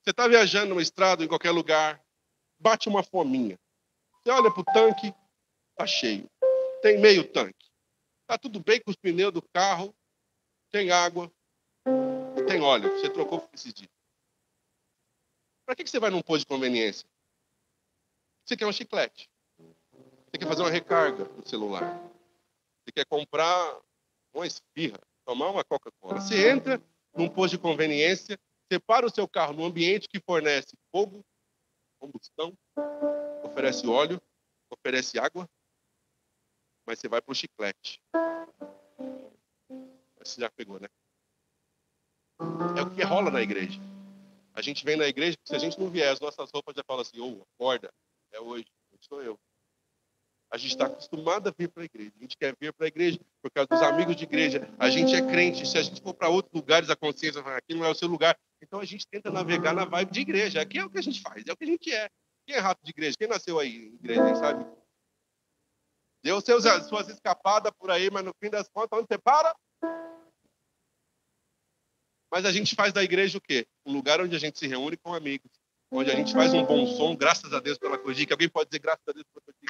Você está viajando numa estrada, em qualquer lugar, bate uma fominha. Você olha para o tanque, está cheio. Tem meio tanque. Está tudo bem com os pneus do carro, tem água tem óleo. Você trocou esses dias. Para que você vai num posto de conveniência? Você quer um chiclete. Você quer fazer uma recarga no celular. Você quer comprar uma esfirra, tomar uma Coca-Cola. Você entra num posto de conveniência, separa o seu carro num ambiente que fornece fogo, combustão, oferece óleo, oferece água, mas você vai para o chiclete. Você já pegou, né? É o que rola na igreja. A gente vem na igreja, se a gente não vier, as nossas roupas já falam assim, ô, oh, acorda, é hoje, sou eu. A gente está acostumado a vir para a igreja. A gente quer vir para a igreja por causa dos amigos de igreja. A gente é crente. Se a gente for para outros lugares, a consciência fala, aqui não é o seu lugar. Então a gente tenta navegar na vibe de igreja. Aqui é o que a gente faz, é o que a gente é. Quem é rato de igreja? Quem nasceu aí em igreja, sabe? Deu seus, suas escapadas por aí, mas no fim das contas, onde você para? Mas a gente faz da igreja o quê? Um lugar onde a gente se reúne com amigos, onde a gente faz um bom som, graças a Deus pela Cogic. Alguém pode dizer graças a Deus pela Cogic?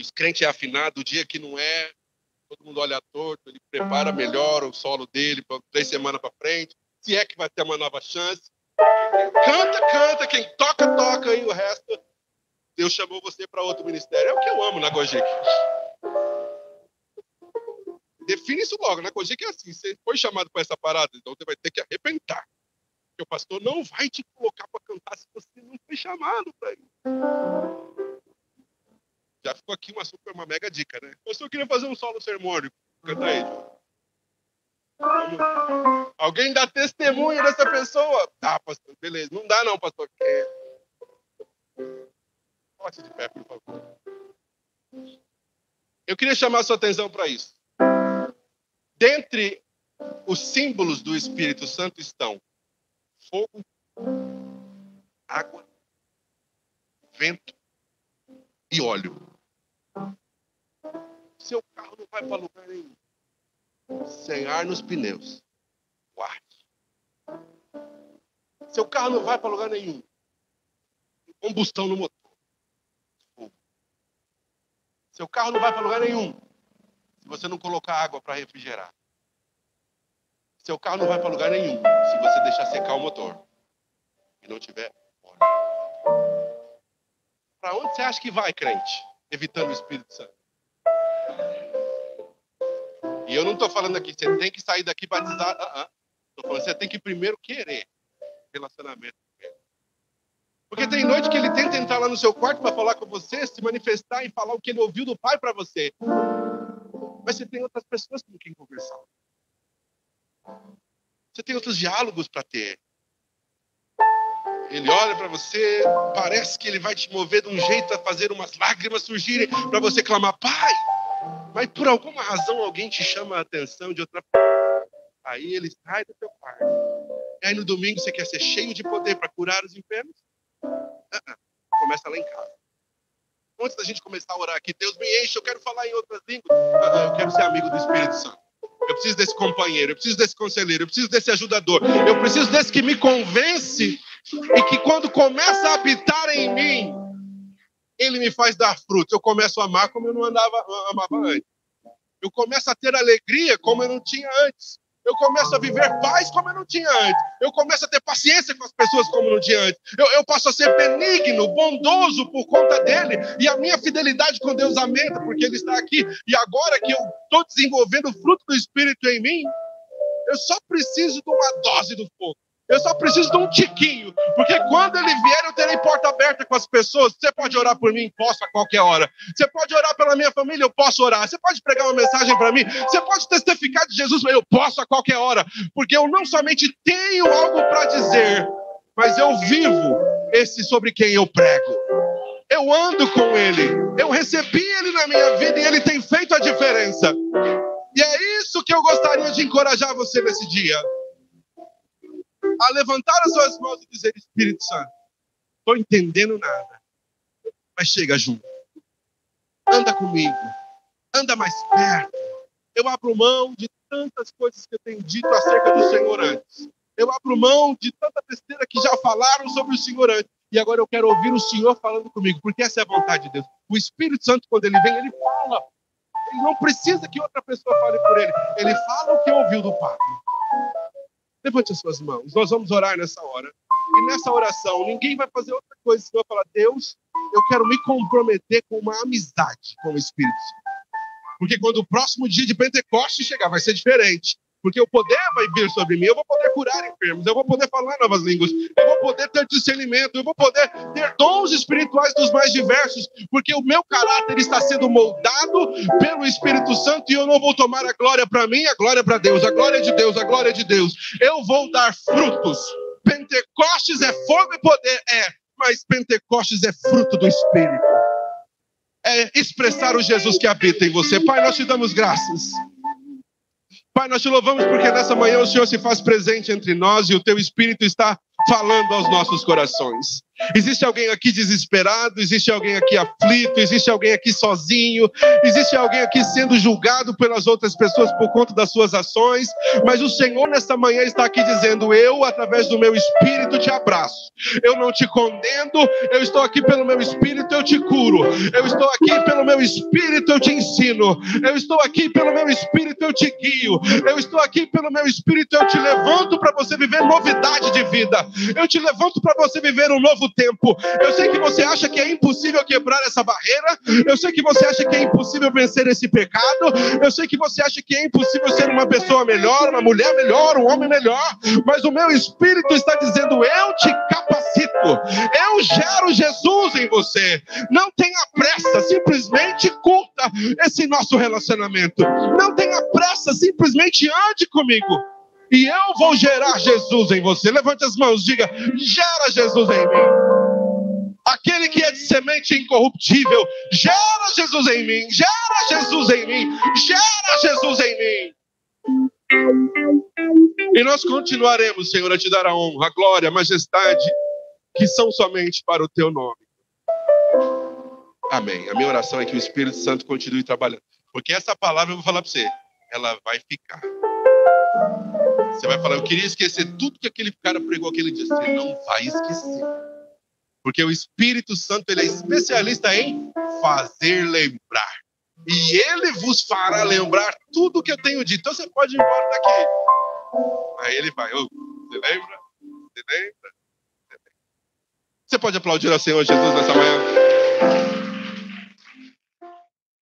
Os crentes é afinado, o dia que não é, todo mundo olha torto, ele prepara melhor o solo dele para três semanas para frente, se é que vai ter uma nova chance. Canta, canta, quem toca, toca, e o resto, Deus chamou você para outro ministério. É o que eu amo na Gojic. Define isso logo. Na Cogic é assim: você foi chamado para essa parada, então você vai ter que arrebentar. Porque o pastor não vai te colocar para cantar se você não foi chamado para isso. Já ficou aqui uma super, uma mega dica, né? Eu só queria fazer um solo sermônico. Canta aí, Vamos. Alguém dá testemunho dessa pessoa? Tá, pastor, beleza. Não dá não, pastor. É... De pé, por favor. Eu queria chamar a sua atenção para isso. Dentre os símbolos do Espírito Santo estão fogo, água, vento e óleo. Seu carro não vai para lugar nenhum. Sem ar nos pneus. Guarde. Seu carro não vai para lugar nenhum. Combustão no motor. Fogo. Seu carro não vai para lugar nenhum você não colocar água para refrigerar. Seu carro não vai para lugar nenhum se você deixar secar o motor e não tiver óleo. Para onde você acha que vai, crente? Evitando o Espírito Santo. E eu não estou falando aqui, você tem que sair daqui batizado. Estou uh -uh. falando, você tem que primeiro querer relacionamento com ele. Porque tem noite que ele tenta entrar lá no seu quarto para falar com você, se manifestar e falar o que ele ouviu do pai para você. Mas você tem outras pessoas com quem conversar. Você tem outros diálogos para ter. Ele olha para você, parece que ele vai te mover de um jeito a fazer umas lágrimas surgirem para você clamar, Pai! Mas por alguma razão alguém te chama a atenção de outra forma. Aí ele sai do teu quarto. E aí no domingo você quer ser cheio de poder para curar os enfermos? Uh -uh. Começa lá em casa antes da gente começar a orar aqui, Deus me enche, eu quero falar em outras línguas. Eu quero ser amigo do Espírito Santo. eu preciso desse companheiro, eu preciso desse conselheiro, eu preciso desse ajudador, eu preciso desse que me convence e que quando começa a habitar em mim, ele me faz dar frutos. Eu começo a amar como eu não andava, amava antes. Eu começo a ter alegria como eu não tinha antes. Eu começo a viver paz como eu não tinha antes. Eu começo a ter paciência com as pessoas como eu não tinha antes. Eu, eu passo a ser benigno, bondoso por conta dele. E a minha fidelidade com Deus aumenta, porque ele está aqui. E agora que eu estou desenvolvendo o fruto do Espírito em mim, eu só preciso de uma dose do fogo. Eu só preciso de um tiquinho, porque quando ele vier, eu terei porta aberta com as pessoas. Você pode orar por mim? Posso a qualquer hora. Você pode orar pela minha família? Eu posso orar. Você pode pregar uma mensagem para mim? Você pode testificar de Jesus? Eu posso a qualquer hora, porque eu não somente tenho algo para dizer, mas eu vivo esse sobre quem eu prego. Eu ando com ele, eu recebi ele na minha vida e ele tem feito a diferença. E é isso que eu gostaria de encorajar você nesse dia a levantar as suas mãos e dizer: Espírito Santo, estou entendendo nada, mas chega junto, anda comigo, anda mais perto. Eu abro mão de tantas coisas que eu tenho dito acerca do Senhor antes. Eu abro mão de tanta besteira que já falaram sobre o Senhor antes. E agora eu quero ouvir o Senhor falando comigo, porque essa é a vontade de Deus. O Espírito Santo, quando ele vem, ele fala. Ele não precisa que outra pessoa fale por ele. Ele fala o que ouviu do Pai. Levante as suas mãos. Nós vamos orar nessa hora. E nessa oração, ninguém vai fazer outra coisa senão falar: Deus, eu quero me comprometer com uma amizade com o Espírito Santo. Porque quando o próximo dia de Pentecostes chegar, vai ser diferente. Porque o poder vai vir sobre mim, eu vou poder curar enfermos, eu vou poder falar novas línguas, eu vou poder ter discernimento, eu vou poder ter dons espirituais dos mais diversos, porque o meu caráter está sendo moldado pelo Espírito Santo e eu não vou tomar a glória para mim, a glória para Deus, a glória de Deus, a glória de Deus. Eu vou dar frutos. Pentecostes é fogo e poder, é, mas Pentecostes é fruto do Espírito. É expressar o Jesus que habita em você. Pai, nós te damos graças. Pai, nós te louvamos porque nessa manhã o Senhor se faz presente entre nós e o teu Espírito está falando aos nossos corações. Existe alguém aqui desesperado, existe alguém aqui aflito, existe alguém aqui sozinho, existe alguém aqui sendo julgado pelas outras pessoas por conta das suas ações, mas o Senhor nesta manhã está aqui dizendo: Eu, através do meu espírito, te abraço. Eu não te condeno, eu estou aqui pelo meu espírito, eu te curo. Eu estou aqui pelo meu espírito, eu te ensino. Eu estou aqui pelo meu espírito, eu te guio. Eu estou aqui pelo meu espírito, eu te levanto para você viver novidade de vida. Eu te levanto para você viver um novo tempo. Eu sei que você acha que é impossível quebrar essa barreira. Eu sei que você acha que é impossível vencer esse pecado. Eu sei que você acha que é impossível ser uma pessoa melhor, uma mulher melhor, um homem melhor. Mas o meu espírito está dizendo: eu te capacito. Eu gero Jesus em você. Não tenha pressa, simplesmente curta esse nosso relacionamento. Não tenha pressa, simplesmente ande comigo e eu vou gerar Jesus em você. Levante as mãos, diga: gera Jesus em mim. Aquele que é de semente incorruptível, gera Jesus em mim, gera Jesus em mim, gera Jesus em mim. E nós continuaremos, Senhor, a te dar a honra, a glória, a majestade, que são somente para o teu nome. Amém. A minha oração é que o Espírito Santo continue trabalhando. Porque essa palavra eu vou falar para você, ela vai ficar. Você vai falar, eu queria esquecer tudo que aquele cara pregou aquele dia. Você não vai esquecer. Porque o Espírito Santo ele é especialista em fazer lembrar. E ele vos fará lembrar tudo que eu tenho dito. Então você pode ir embora daqui. Aí ele vai, oh, você lembra? Você lembra? Você pode aplaudir ao Senhor Jesus nessa manhã?